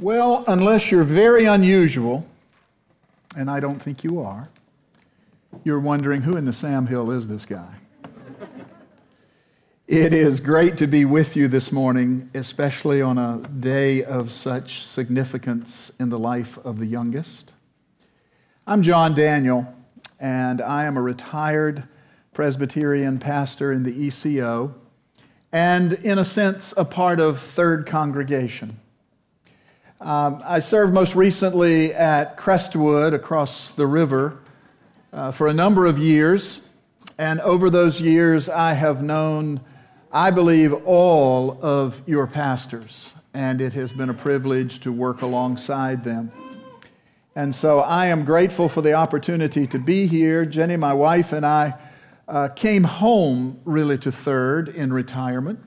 Well, unless you're very unusual, and I don't think you are, you're wondering who in the Sam Hill is this guy? it is great to be with you this morning, especially on a day of such significance in the life of the youngest. I'm John Daniel, and I am a retired Presbyterian pastor in the ECO, and in a sense, a part of Third Congregation. Um, I served most recently at Crestwood across the river uh, for a number of years. And over those years, I have known, I believe, all of your pastors. And it has been a privilege to work alongside them. And so I am grateful for the opportunity to be here. Jenny, my wife, and I uh, came home really to third in retirement.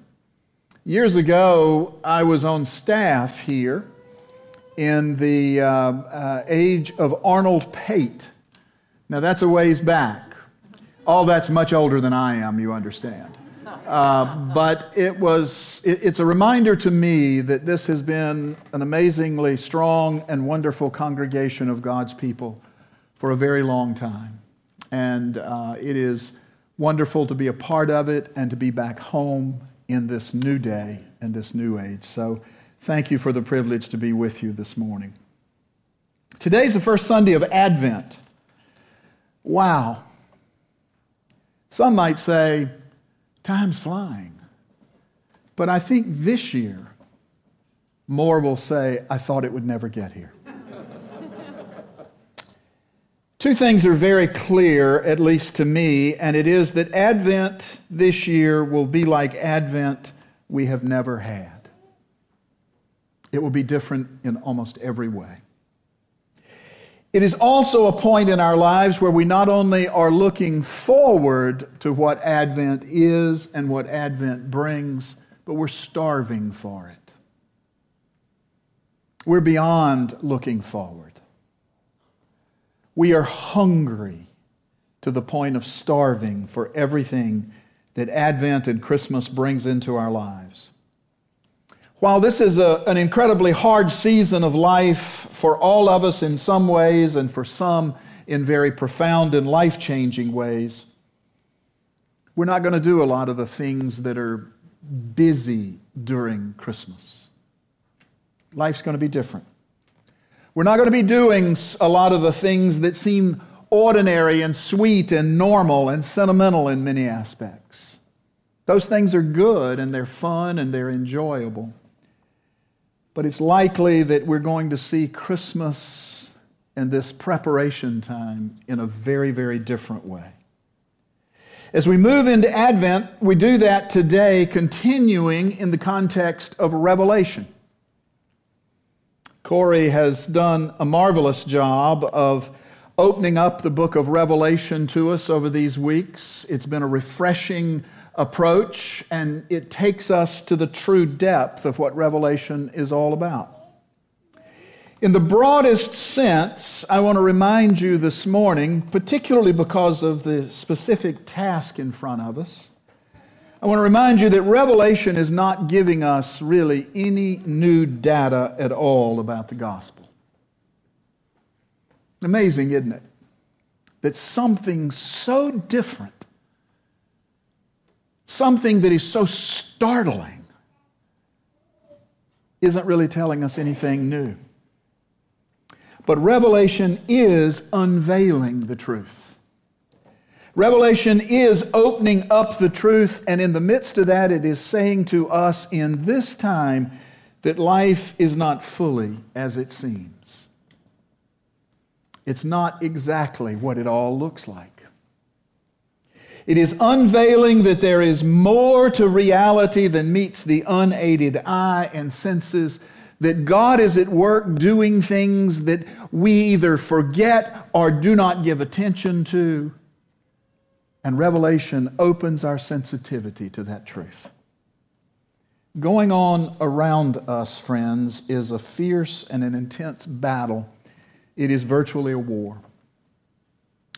Years ago, I was on staff here in the uh, uh, age of Arnold Pate. Now, that's a ways back. All that's much older than I am, you understand. Uh, but it was, it, it's a reminder to me that this has been an amazingly strong and wonderful congregation of God's people for a very long time. And uh, it is wonderful to be a part of it and to be back home in this new day and this new age. So, Thank you for the privilege to be with you this morning. Today's the first Sunday of Advent. Wow. Some might say, time's flying. But I think this year, more will say, I thought it would never get here. Two things are very clear, at least to me, and it is that Advent this year will be like Advent we have never had. It will be different in almost every way. It is also a point in our lives where we not only are looking forward to what Advent is and what Advent brings, but we're starving for it. We're beyond looking forward. We are hungry to the point of starving for everything that Advent and Christmas brings into our lives. While this is a, an incredibly hard season of life for all of us in some ways, and for some in very profound and life changing ways, we're not going to do a lot of the things that are busy during Christmas. Life's going to be different. We're not going to be doing a lot of the things that seem ordinary and sweet and normal and sentimental in many aspects. Those things are good and they're fun and they're enjoyable. But it's likely that we're going to see Christmas and this preparation time in a very, very different way. As we move into Advent, we do that today, continuing in the context of Revelation. Corey has done a marvelous job of opening up the book of Revelation to us over these weeks. It's been a refreshing approach, and it takes us to the true depth of what Revelation is all about. In the broadest sense, I want to remind you this morning, particularly because of the specific task in front of us, I want to remind you that Revelation is not giving us really any new data at all about the gospel. Amazing, isn't it? That something so different something that is so startling isn't really telling us anything new. But Revelation is unveiling the truth. Revelation is opening up the truth, and in the midst of that, it is saying to us in this time that life is not fully as it seems. It's not exactly what it all looks like. It is unveiling that there is more to reality than meets the unaided eye and senses, that God is at work doing things that we either forget or do not give attention to. And Revelation opens our sensitivity to that truth. Going on around us, friends, is a fierce and an intense battle. It is virtually a war.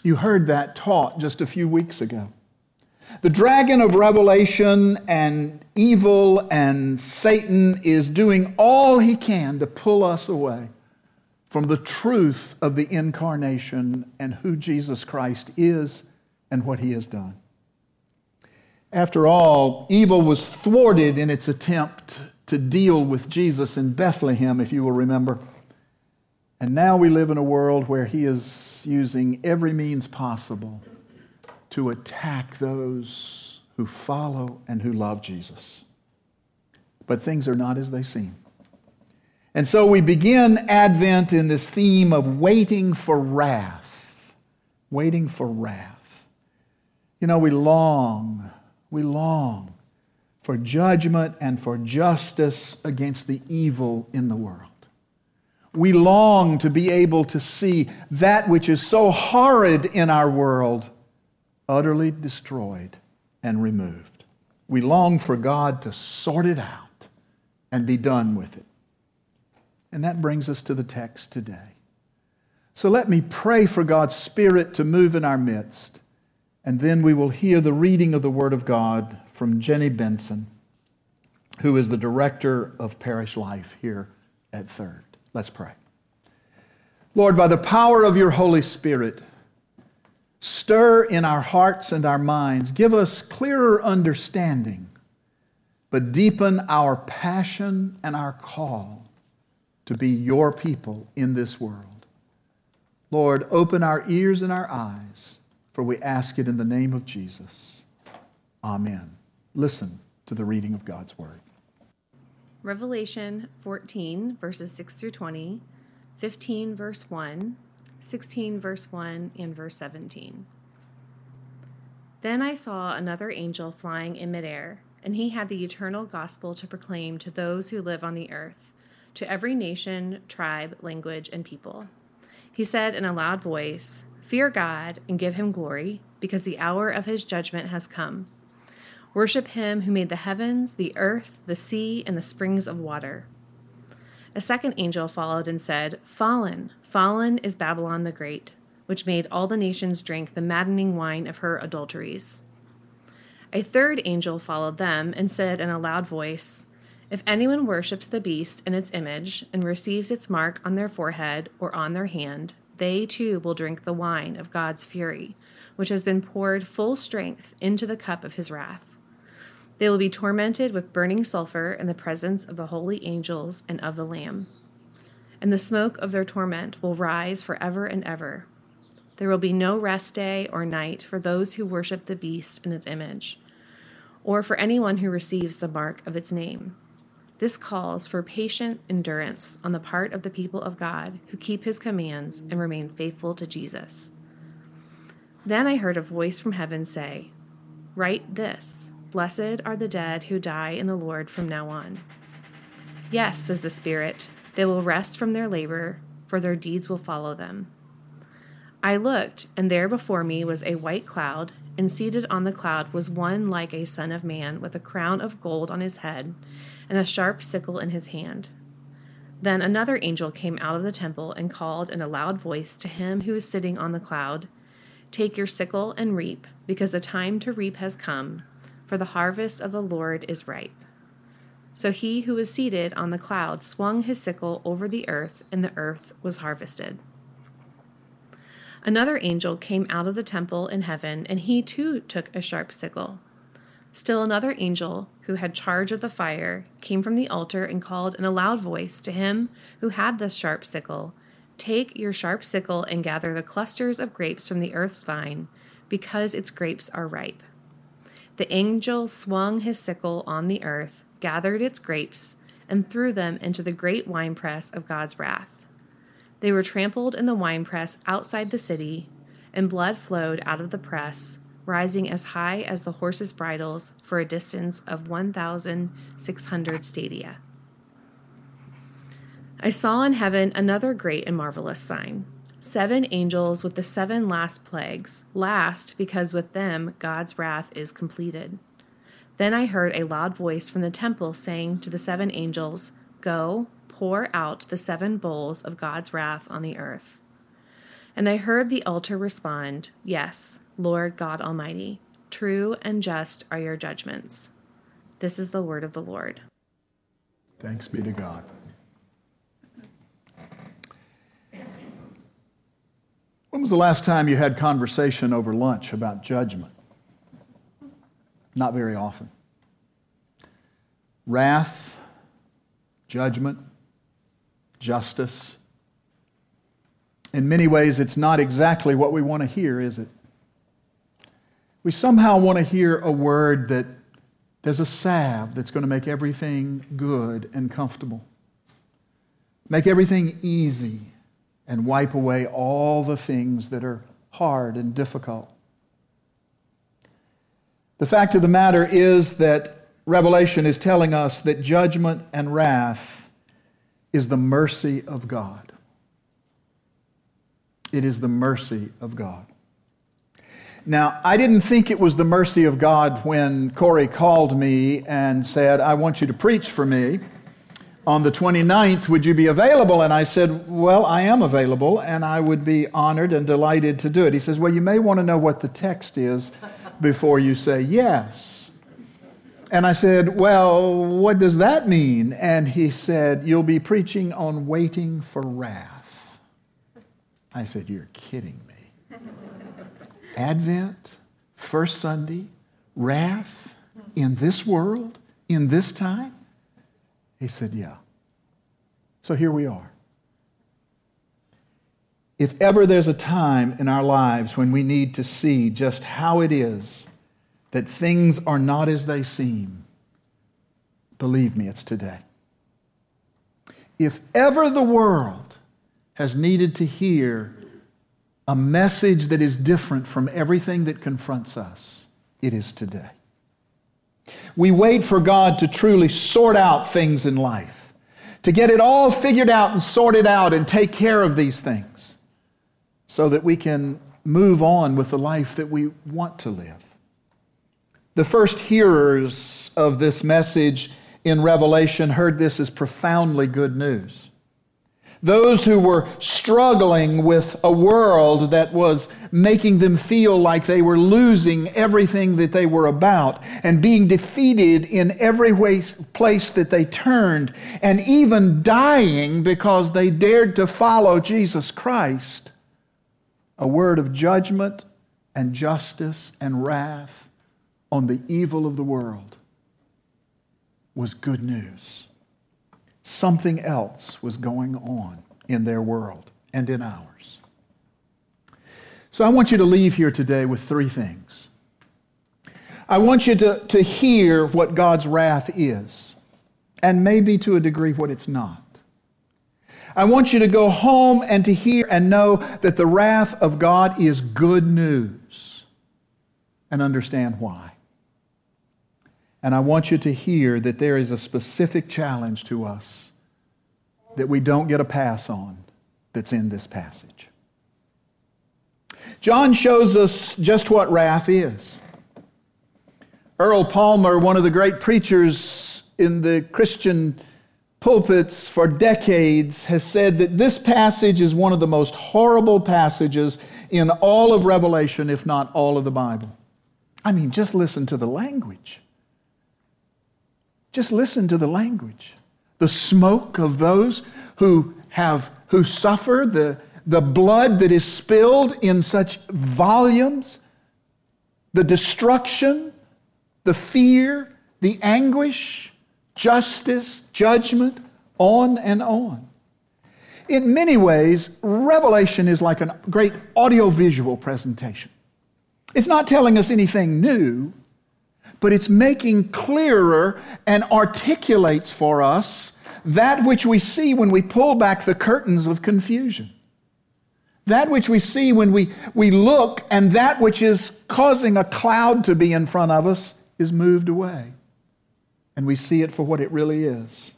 You heard that taught just a few weeks ago. The dragon of Revelation and evil and Satan is doing all he can to pull us away from the truth of the incarnation and who Jesus Christ is and what he has done. After all, evil was thwarted in its attempt to deal with Jesus in Bethlehem, if you will remember. And now we live in a world where he is using every means possible to attack those who follow and who love Jesus. But things are not as they seem. And so we begin Advent in this theme of waiting for wrath. Waiting for wrath. You know, we long, we long for judgment and for justice against the evil in the world. We long to be able to see that which is so horrid in our world utterly destroyed and removed. We long for God to sort it out and be done with it. And that brings us to the text today. So let me pray for God's Spirit to move in our midst, and then we will hear the reading of the Word of God from Jenny Benson, who is the director of parish life here at Third. Let's pray. Lord, by the power of your Holy Spirit, Stir in our hearts and our minds. Give us clearer understanding, but deepen our passion and our call to be your people in this world. Lord, open our ears and our eyes, for we ask it in the name of Jesus. Amen. Listen to the reading of God's word. Revelation 14, verses 6 through 20, 15, verse 1, 16, verse 1, and verse 17. Then I saw another angel flying in midair, and he had the eternal gospel to proclaim to those who live on the earth, to every nation, tribe, language, and people. He said in a loud voice, Fear God and give him glory, because the hour of his judgment has come. Worship him who made the heavens, the earth, the sea, and the springs of water. A second angel followed and said, Fallen, fallen is Babylon the Great, which made all the nations drink the maddening wine of her adulteries. A third angel followed them and said in a loud voice, If anyone worships the beast and its image, and receives its mark on their forehead or on their hand, they too will drink the wine of God's fury, which has been poured full strength into the cup of his wrath. They will be tormented with burning sulfur in the presence of the holy angels and of the Lamb. And the smoke of their torment will rise forever and ever. There will be no rest day or night for those who worship the beast and its image, or for anyone who receives the mark of its name. This calls for patient endurance on the part of the people of God who keep his commands and remain faithful to Jesus. Then I heard a voice from heaven say, Write this Blessed are the dead who die in the Lord from now on. Yes, says the Spirit, they will rest from their labor, for their deeds will follow them. I looked, and there before me was a white cloud, and seated on the cloud was one like a son of man, with a crown of gold on his head, and a sharp sickle in his hand. Then another angel came out of the temple and called in a loud voice to him who was sitting on the cloud Take your sickle and reap, because the time to reap has come for the harvest of the Lord is ripe. So he who was seated on the cloud swung his sickle over the earth, and the earth was harvested. Another angel came out of the temple in heaven, and he too took a sharp sickle. Still another angel, who had charge of the fire, came from the altar and called in a loud voice to him who had the sharp sickle Take your sharp sickle and gather the clusters of grapes from the earth's vine, because its grapes are ripe. The angel swung his sickle on the earth, gathered its grapes, and threw them into the great winepress of God's wrath. They were trampled in the winepress outside the city, and blood flowed out of the press, rising as high as the horses' bridles for a distance of 1,600 stadia. I saw in heaven another great and marvelous sign seven angels with the seven last plagues, last because with them God's wrath is completed. Then I heard a loud voice from the temple saying to the seven angels, Go, pour out the seven bowls of God's wrath on the earth. And I heard the altar respond, Yes, Lord God Almighty, True and just are your judgments. This is the word of the Lord. Thanks be to God. When was the last time you had conversation over lunch about judgment? Not very often. Wrath, judgment, justice. In many ways, it's not exactly what we want to hear, is it? We somehow want to hear a word that there's a salve that's going to make everything good and comfortable, make everything easy, and wipe away all the things that are hard and difficult. The fact of the matter is that Revelation is telling us that judgment and wrath is the mercy of God. It is the mercy of God. Now, I didn't think it was the mercy of God when Corey called me and said, I want you to preach for me on the 29th, would you be available? And I said, Well, I am available, and I would be honored and delighted to do it. He says, Well, you may want to know what the text is before you say yes. And I said, Well, what does that mean? And he said, You'll be preaching on waiting for wrath. I said, You're kidding me. Advent, first Sunday, wrath in this world, in this time? He said, Yeah. So here we are. If ever there's a time in our lives when we need to see just how it is that things are not as they seem, believe me, it's today. If ever the world has needed to hear a message that is different from everything that confronts us, it is today. We wait for God to truly sort out things in life, to get it all figured out and sorted out and take care of these things so that we can move on with the life that we want to live. The first hearers of this message in Revelation heard this as profoundly good news those who were struggling with a world that was making them feel like they were losing everything that they were about and being defeated in every way, place that they turned, and even dying because they dared to follow Jesus Christ, a word of judgment and justice and wrath on the evil of the world was good news something else was going on in their world and in ours. So I want you to leave here today with three things. I want you to, to hear what God's wrath is, and maybe to a degree what it's not. I want you to go home and to hear and know that the wrath of God is good news and understand why. And I want you to hear that there is a specific challenge to us that we don't get a pass on that's in this passage. John shows us just what wrath is. Earl Palmer, one of the great preachers in the Christian pulpits for decades, has said that this passage is one of the most horrible passages in all of Revelation, if not all of the Bible. I mean, just listen to the language. Just listen to the language. The smoke of those who have who suffer, the, the blood that is spilled in such volumes, the destruction, the fear, the anguish, justice, judgment, on and on. In many ways, Revelation is like a great audiovisual presentation. It's not telling us anything new, but it's making clearer and articulates for us that which we see when we pull back the curtains of confusion. That which we see when we, we look, and that which is causing a cloud to be in front of us is moved away. And we see it for what it really is.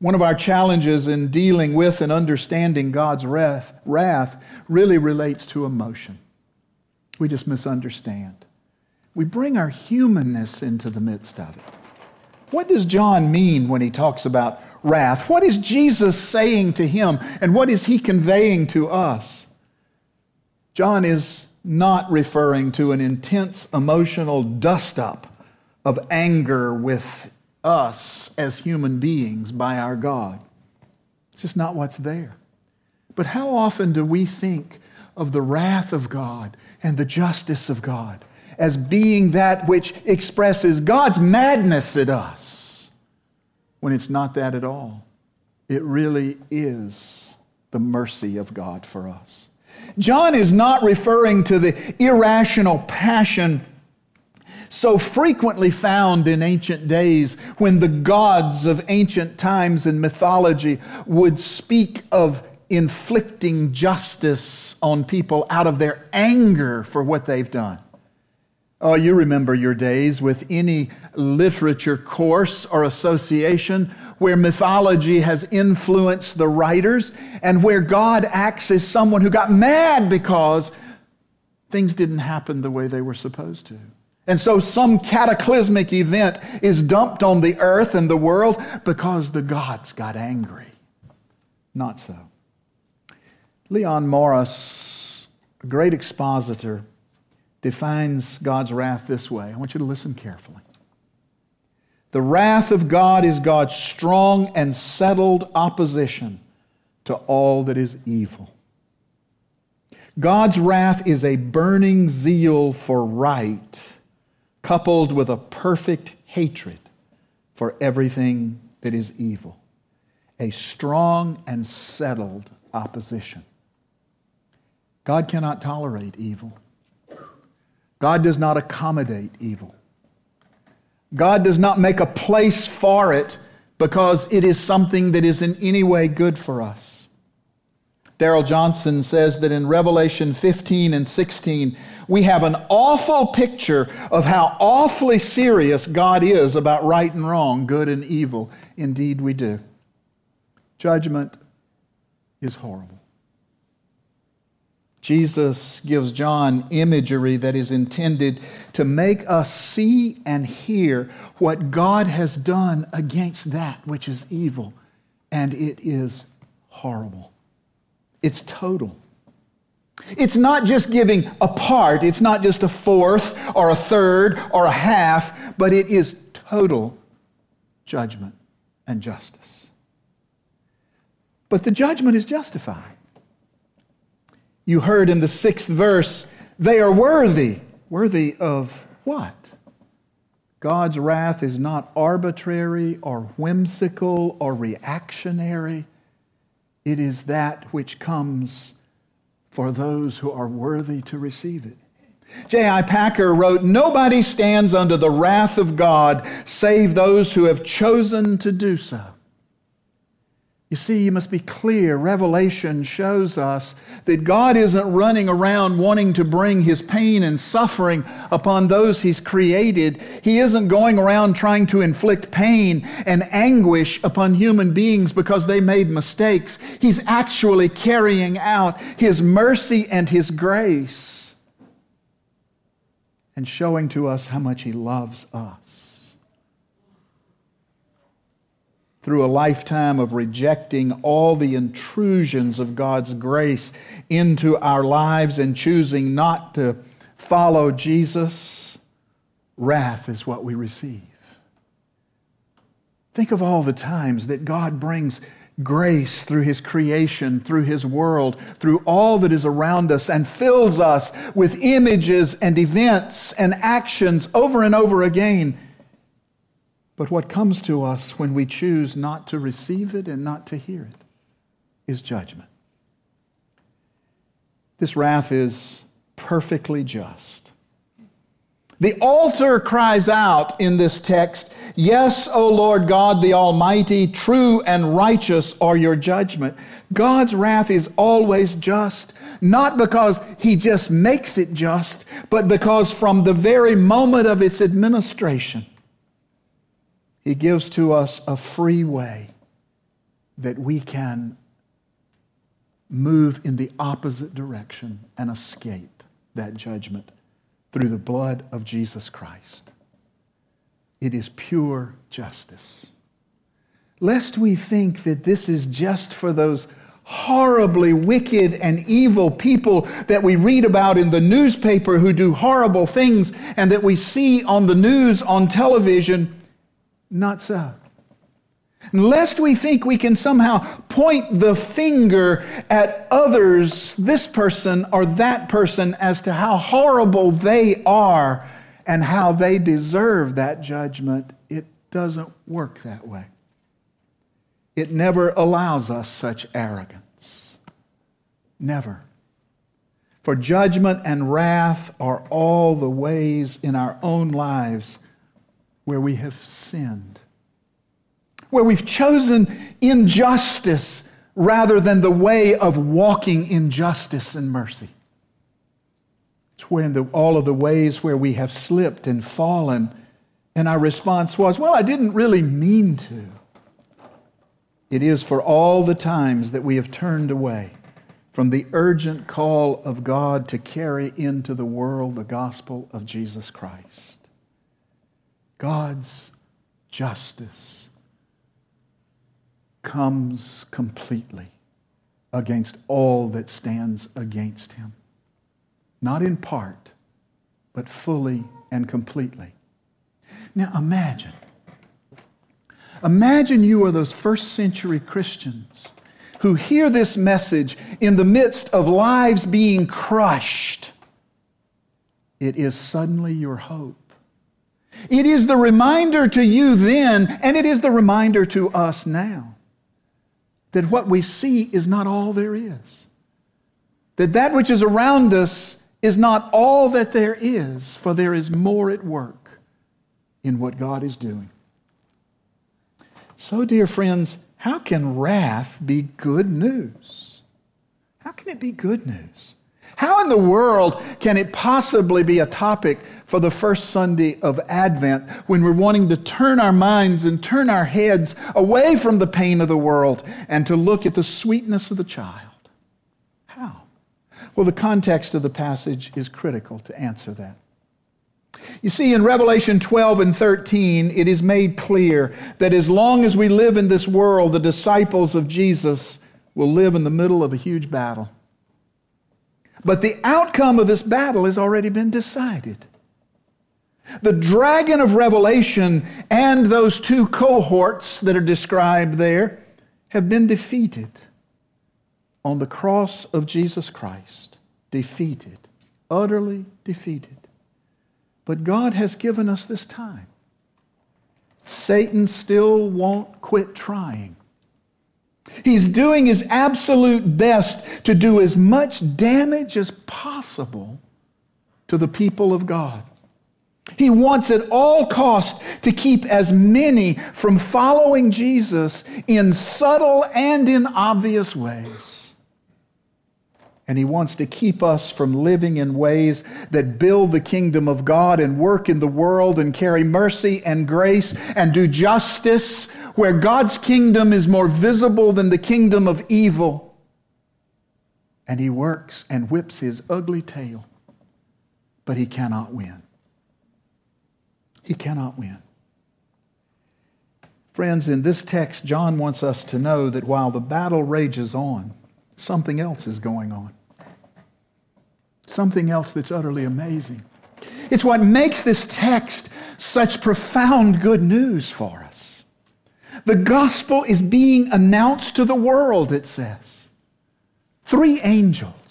One of our challenges in dealing with and understanding God's wrath, wrath really relates to emotion. We just misunderstand we bring our humanness into the midst of it. What does John mean when he talks about wrath? What is Jesus saying to him, and what is he conveying to us? John is not referring to an intense emotional dust up of anger with us as human beings by our God. It's just not what's there. But how often do we think of the wrath of God and the justice of God as being that which expresses God's madness at us when it's not that at all? It really is the mercy of God for us. John is not referring to the irrational passion so frequently found in ancient days when the gods of ancient times and mythology would speak of inflicting justice on people out of their anger for what they've done. Oh, you remember your days with any literature course or association where mythology has influenced the writers and where God acts as someone who got mad because things didn't happen the way they were supposed to. And so some cataclysmic event is dumped on the earth and the world because the gods got angry. Not so. Leon Morris, a great expositor, defines God's wrath this way. I want you to listen carefully. The wrath of God is God's strong and settled opposition to all that is evil. God's wrath is a burning zeal for right, coupled with a perfect hatred for everything that is evil. A strong and settled opposition. God cannot tolerate evil. God does not accommodate evil. God does not make a place for it because it is something that is in any way good for us. Darrell Johnson says that in Revelation 15 and 16, we have an awful picture of how awfully serious God is about right and wrong, good and evil. Indeed, we do. Judgment is horrible. Jesus gives John imagery that is intended to make us see and hear what God has done against that which is evil. And it is horrible. It's total. It's not just giving a part, it's not just a fourth or a third or a half, but it is total judgment and justice. But the judgment is justified. You heard in the sixth verse, they are worthy. Worthy of what? God's wrath is not arbitrary or whimsical or reactionary. It is that which comes for those who are worthy to receive it. J.I. Packer wrote, Nobody stands under the wrath of God save those who have chosen to do so. You see, you must be clear. Revelation shows us that God isn't running around wanting to bring his pain and suffering upon those he's created. He isn't going around trying to inflict pain and anguish upon human beings because they made mistakes. He's actually carrying out his mercy and his grace and showing to us how much he loves us. Through a lifetime of rejecting all the intrusions of God's grace into our lives and choosing not to follow Jesus, wrath is what we receive. Think of all the times that God brings grace through His creation, through His world, through all that is around us, and fills us with images and events and actions over and over again but what comes to us when we choose not to receive it and not to hear it is judgment. This wrath is perfectly just. The altar cries out in this text, Yes, O Lord God the Almighty, true and righteous are your judgment. God's wrath is always just, not because He just makes it just, but because from the very moment of its administration, he gives to us a free way that we can move in the opposite direction and escape that judgment through the blood of Jesus Christ. It is pure justice. Lest we think that this is just for those horribly wicked and evil people that we read about in the newspaper who do horrible things and that we see on the news on television. Not so. Lest we think we can somehow point the finger at others, this person or that person, as to how horrible they are and how they deserve that judgment, it doesn't work that way. It never allows us such arrogance. Never. For judgment and wrath are all the ways in our own lives where we have sinned where we've chosen injustice rather than the way of walking in justice and mercy. It's when the, all of the ways where we have slipped and fallen, and our response was, Well, I didn't really mean to. It is for all the times that we have turned away from the urgent call of God to carry into the world the gospel of Jesus Christ. God's justice comes completely against all that stands against him. Not in part, but fully and completely. Now imagine. Imagine you are those first century Christians who hear this message in the midst of lives being crushed. It is suddenly your hope. It is the reminder to you then, and it is the reminder to us now that what we see is not all there is. That that which is around us is not all that there is, for there is more at work in what God is doing. So, dear friends, how can wrath be good news? How can it be good news? How in the world can it possibly be a topic for the first Sunday of Advent when we're wanting to turn our minds and turn our heads away from the pain of the world and to look at the sweetness of the child? How? Well, the context of the passage is critical to answer that. You see, in Revelation 12 and 13, it is made clear that as long as we live in this world, the disciples of Jesus will live in the middle of a huge battle. But the outcome of this battle has already been decided. The dragon of Revelation and those two cohorts that are described there have been defeated on the cross of Jesus Christ. Defeated, utterly defeated. But God has given us this time. Satan still won't quit trying. He's doing his absolute best to do as much damage as possible to the people of God. He wants at all cost to keep as many from following Jesus in subtle and in obvious ways. And he wants to keep us from living in ways that build the kingdom of God and work in the world and carry mercy and grace and do justice where God's kingdom is more visible than the kingdom of evil. And he works and whips his ugly tail, but he cannot win. He cannot win. Friends, in this text, John wants us to know that while the battle rages on, something else is going on. Something else that's utterly amazing. It's what makes this text such profound good news for us. The gospel is being announced to the world, it says. Three angels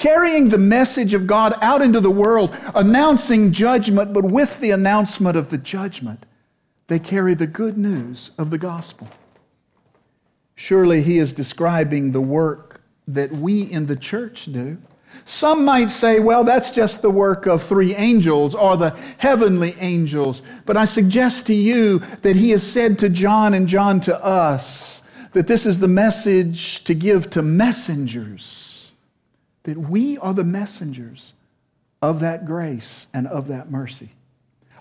carrying the message of God out into the world, announcing judgment, but with the announcement of the judgment, they carry the good news of the gospel. Surely he is describing the work that we in the church do. Some might say, well, that's just the work of three angels or the heavenly angels. But I suggest to you that he has said to John and John to us that this is the message to give to messengers, that we are the messengers of that grace and of that mercy.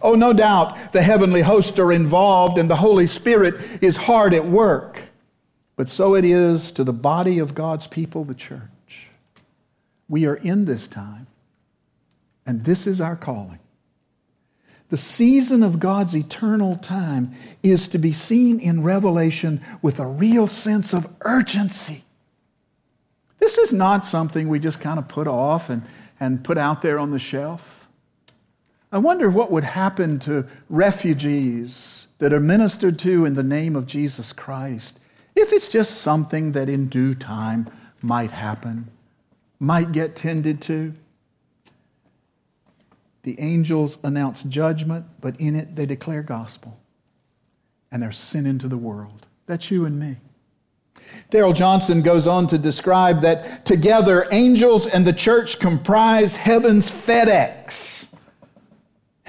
Oh, no doubt the heavenly hosts are involved and the Holy Spirit is hard at work, but so it is to the body of God's people, the church. We are in this time, and this is our calling. The season of God's eternal time is to be seen in Revelation with a real sense of urgency. This is not something we just kind of put off and, and put out there on the shelf. I wonder what would happen to refugees that are ministered to in the name of Jesus Christ if it's just something that in due time might happen, might get tended to. The angels announce judgment, but in it they declare gospel. And they're sent into the world. That's you and me. Darrell Johnson goes on to describe that together, angels and the church comprise heaven's FedEx,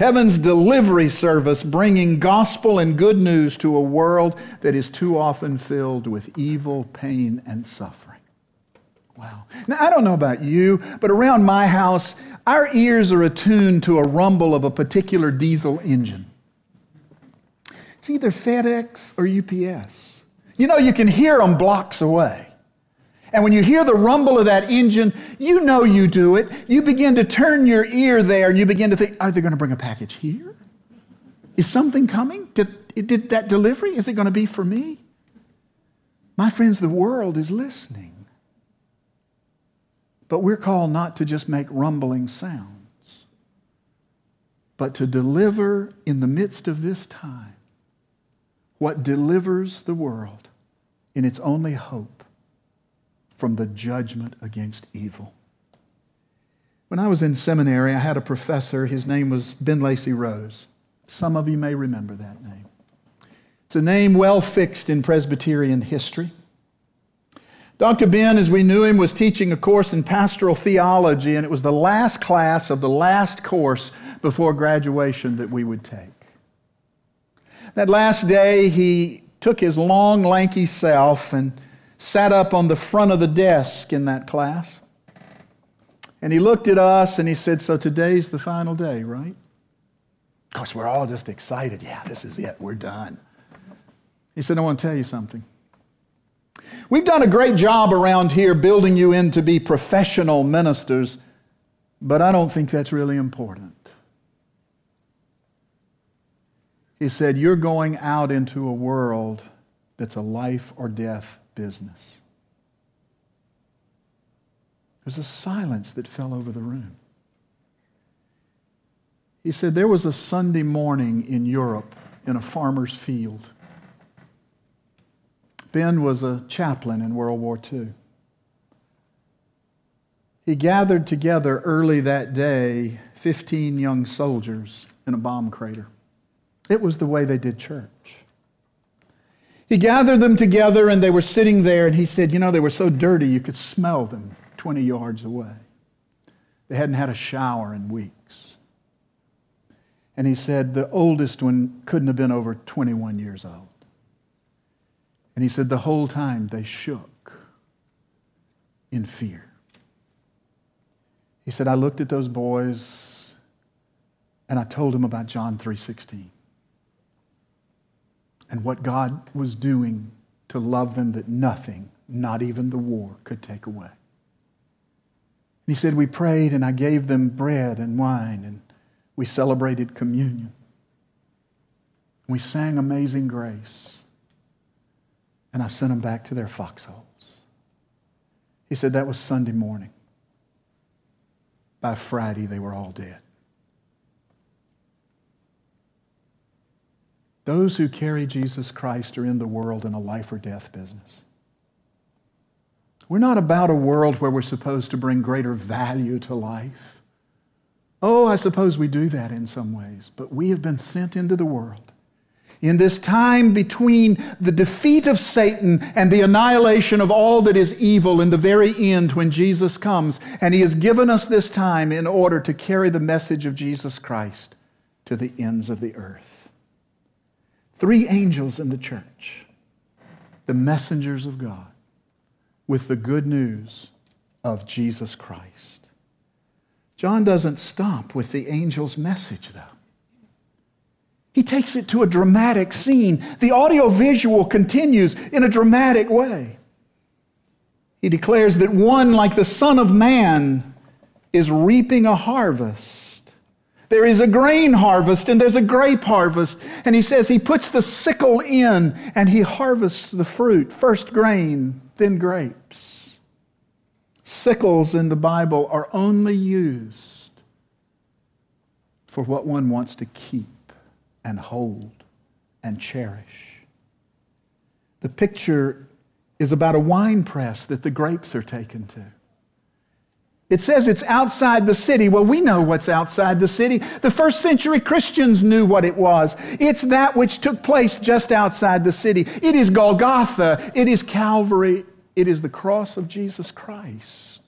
heaven's delivery service, bringing gospel and good news to a world that is too often filled with evil, pain, and suffering. Wow. Now, I don't know about you, but around my house, our ears are attuned to a rumble of a particular diesel engine. It's either FedEx or UPS. You know, you can hear them blocks away. And when you hear the rumble of that engine, you know you do it. You begin to turn your ear there and you begin to think, are they going to bring a package here? Is something coming? Did, did that delivery? Is it going to be for me? My friends, the world is listening. But we're called not to just make rumbling sounds, but to deliver in the midst of this time what delivers the world in its only hope from the judgment against evil. When I was in seminary, I had a professor. His name was Ben Lacy Rose. Some of you may remember that name. It's a name well fixed in Presbyterian history. Dr. Ben, as we knew him, was teaching a course in pastoral theology, and it was the last class of the last course before graduation that we would take. That last day, he took his long, lanky self and sat up on the front of the desk in that class. And he looked at us and he said, So today's the final day, right? Of course, we're all just excited. Yeah, this is it. We're done. He said, I want to tell you something. We've done a great job around here building you in to be professional ministers, but I don't think that's really important. He said, You're going out into a world that's a life or death business. There's a silence that fell over the room. He said, There was a Sunday morning in Europe in a farmer's field. Ben was a chaplain in World War II. He gathered together early that day 15 young soldiers in a bomb crater. It was the way they did church. He gathered them together and they were sitting there, and he said, You know, they were so dirty you could smell them 20 yards away. They hadn't had a shower in weeks. And he said, The oldest one couldn't have been over 21 years old. And he said, The whole time they shook in fear. He said, I looked at those boys and I told them about John 3:16 and what God was doing to love them that nothing, not even the war, could take away. He said, We prayed and I gave them bread and wine and we celebrated communion. We sang Amazing Grace and I sent them back to their foxholes. He said that was Sunday morning. By Friday, they were all dead. Those who carry Jesus Christ are in the world in a life or death business. We're not about a world where we're supposed to bring greater value to life. Oh, I suppose we do that in some ways, but we have been sent into the world. In this time between the defeat of Satan and the annihilation of all that is evil in the very end when Jesus comes, and He has given us this time in order to carry the message of Jesus Christ to the ends of the earth. Three angels in the church, the messengers of God, with the good news of Jesus Christ. John doesn't stop with the angel's message, though. He takes it to a dramatic scene. The audiovisual continues in a dramatic way. He declares that one, like the Son of Man, is reaping a harvest there is a grain harvest and there's a grape harvest. And he says he puts the sickle in and he harvests the fruit first grain, then grapes. Sickles in the Bible are only used for what one wants to keep and hold and cherish. The picture is about a wine press that the grapes are taken to. It says it's outside the city. Well, we know what's outside the city. The first century Christians knew what it was. It's that which took place just outside the city. It is Golgotha. It is Calvary. It is the cross of Jesus Christ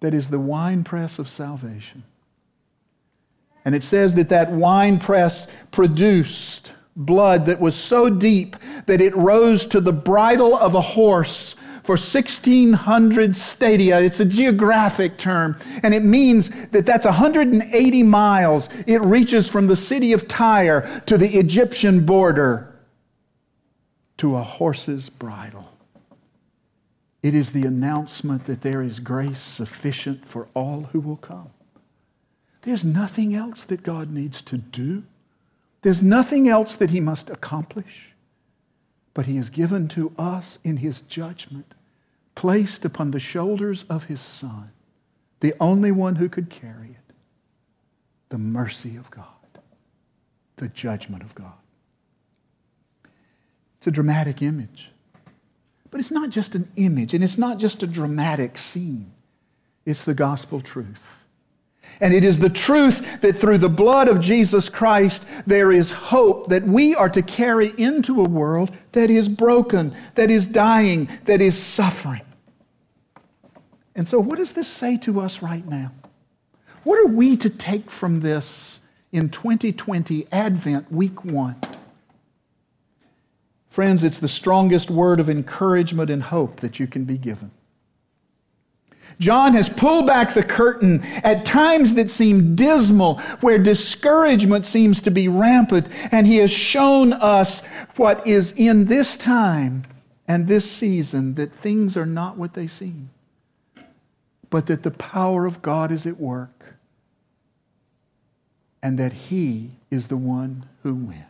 that is the winepress of salvation. And it says that that winepress produced blood that was so deep that it rose to the bridle of a horse for 1,600 stadia. It's a geographic term, and it means that that's 180 miles. It reaches from the city of Tyre to the Egyptian border to a horse's bridle. It is the announcement that there is grace sufficient for all who will come. There's nothing else that God needs to do. There's nothing else that He must accomplish but he has given to us in his judgment, placed upon the shoulders of his Son, the only one who could carry it, the mercy of God, the judgment of God. It's a dramatic image. But it's not just an image, and it's not just a dramatic scene. It's the gospel truth. And it is the truth that through the blood of Jesus Christ, there is hope that we are to carry into a world that is broken, that is dying, that is suffering. And so, what does this say to us right now? What are we to take from this in 2020, Advent, week one? Friends, it's the strongest word of encouragement and hope that you can be given. John has pulled back the curtain at times that seem dismal, where discouragement seems to be rampant, and he has shown us what is in this time and this season that things are not what they seem, but that the power of God is at work, and that he is the one who wins.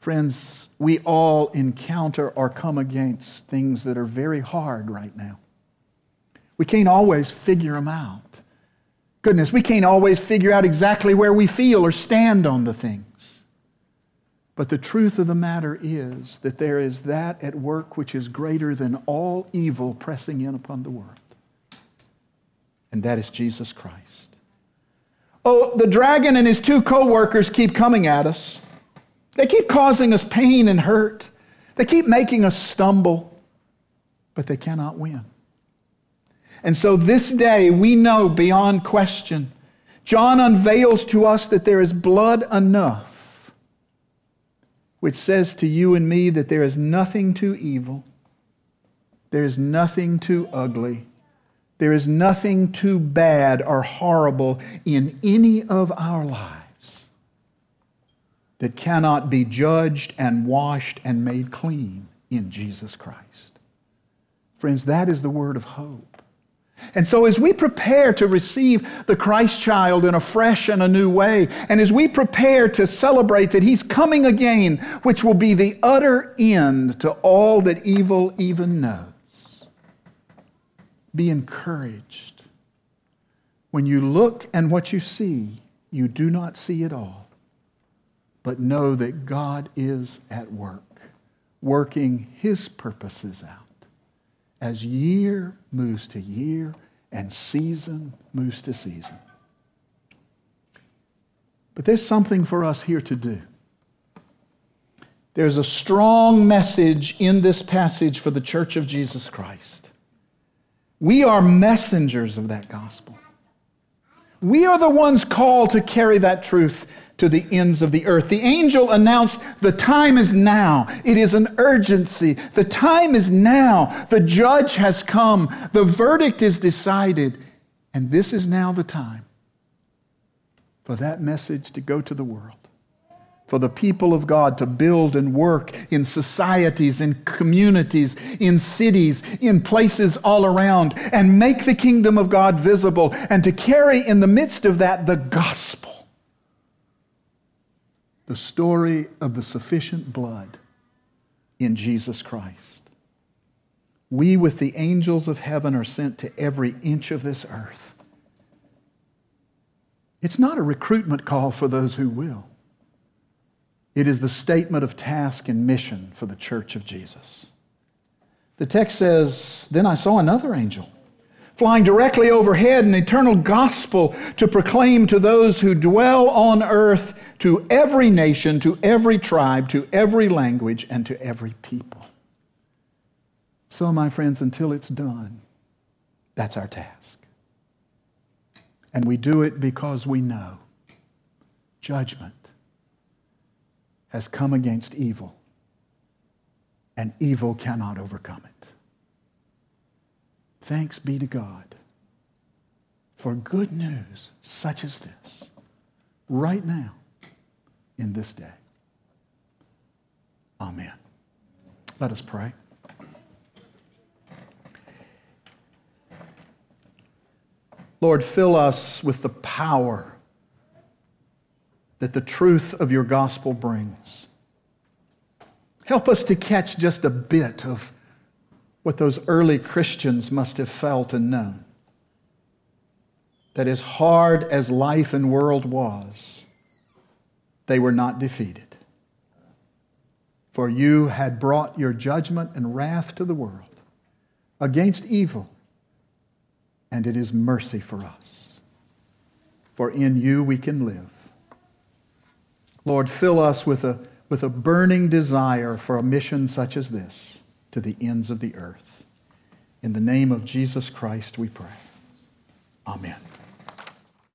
Friends, we all encounter or come against things that are very hard right now. We can't always figure them out. Goodness, we can't always figure out exactly where we feel or stand on the things. But the truth of the matter is that there is that at work which is greater than all evil pressing in upon the world. And that is Jesus Christ. Oh, the dragon and his two co workers keep coming at us. They keep causing us pain and hurt. They keep making us stumble, but they cannot win. And so this day, we know beyond question, John unveils to us that there is blood enough, which says to you and me that there is nothing too evil, there is nothing too ugly, there is nothing too bad or horrible in any of our lives that cannot be judged and washed and made clean in Jesus Christ. Friends, that is the word of hope. And so, as we prepare to receive the Christ child in a fresh and a new way, and as we prepare to celebrate that He's coming again, which will be the utter end to all that evil even knows, be encouraged. When you look and what you see, you do not see it all, but know that God is at work, working His purposes out as year moves to year and season moves to season. But there's something for us here to do. There's a strong message in this passage for the church of Jesus Christ. We are messengers of that gospel. We are the ones called to carry that truth to the ends of the earth. The angel announced, The time is now. It is an urgency. The time is now. The judge has come. The verdict is decided. And this is now the time for that message to go to the world. For the people of God to build and work in societies, in communities, in cities, in places all around, and make the kingdom of God visible, and to carry in the midst of that the gospel the story of the sufficient blood in Jesus Christ. we, with the angels of heaven, are sent to every inch of this earth. It's not a recruitment call for those who will. It is the statement of task and mission for the church of Jesus. The text says, Then I saw another angel flying directly overhead, an eternal gospel to proclaim to those who dwell on earth, to every nation, to every tribe, to every language, and to every people. So, my friends, until it's done, that's our task. And we do it because we know judgment has come against evil, and evil cannot overcome it. Thanks be to God for good news such as this, right now, in this day. Amen. Let us pray. Lord, fill us with the power that the truth of your gospel brings. Help us to catch just a bit of what those early Christians must have felt and known. That as hard as life and world was, they were not defeated. For you had brought your judgment and wrath to the world against evil and it is mercy for us. For in you we can live. Lord, fill us with a, with a burning desire for a mission such as this to the ends of the earth. In the name of Jesus Christ we pray. Amen.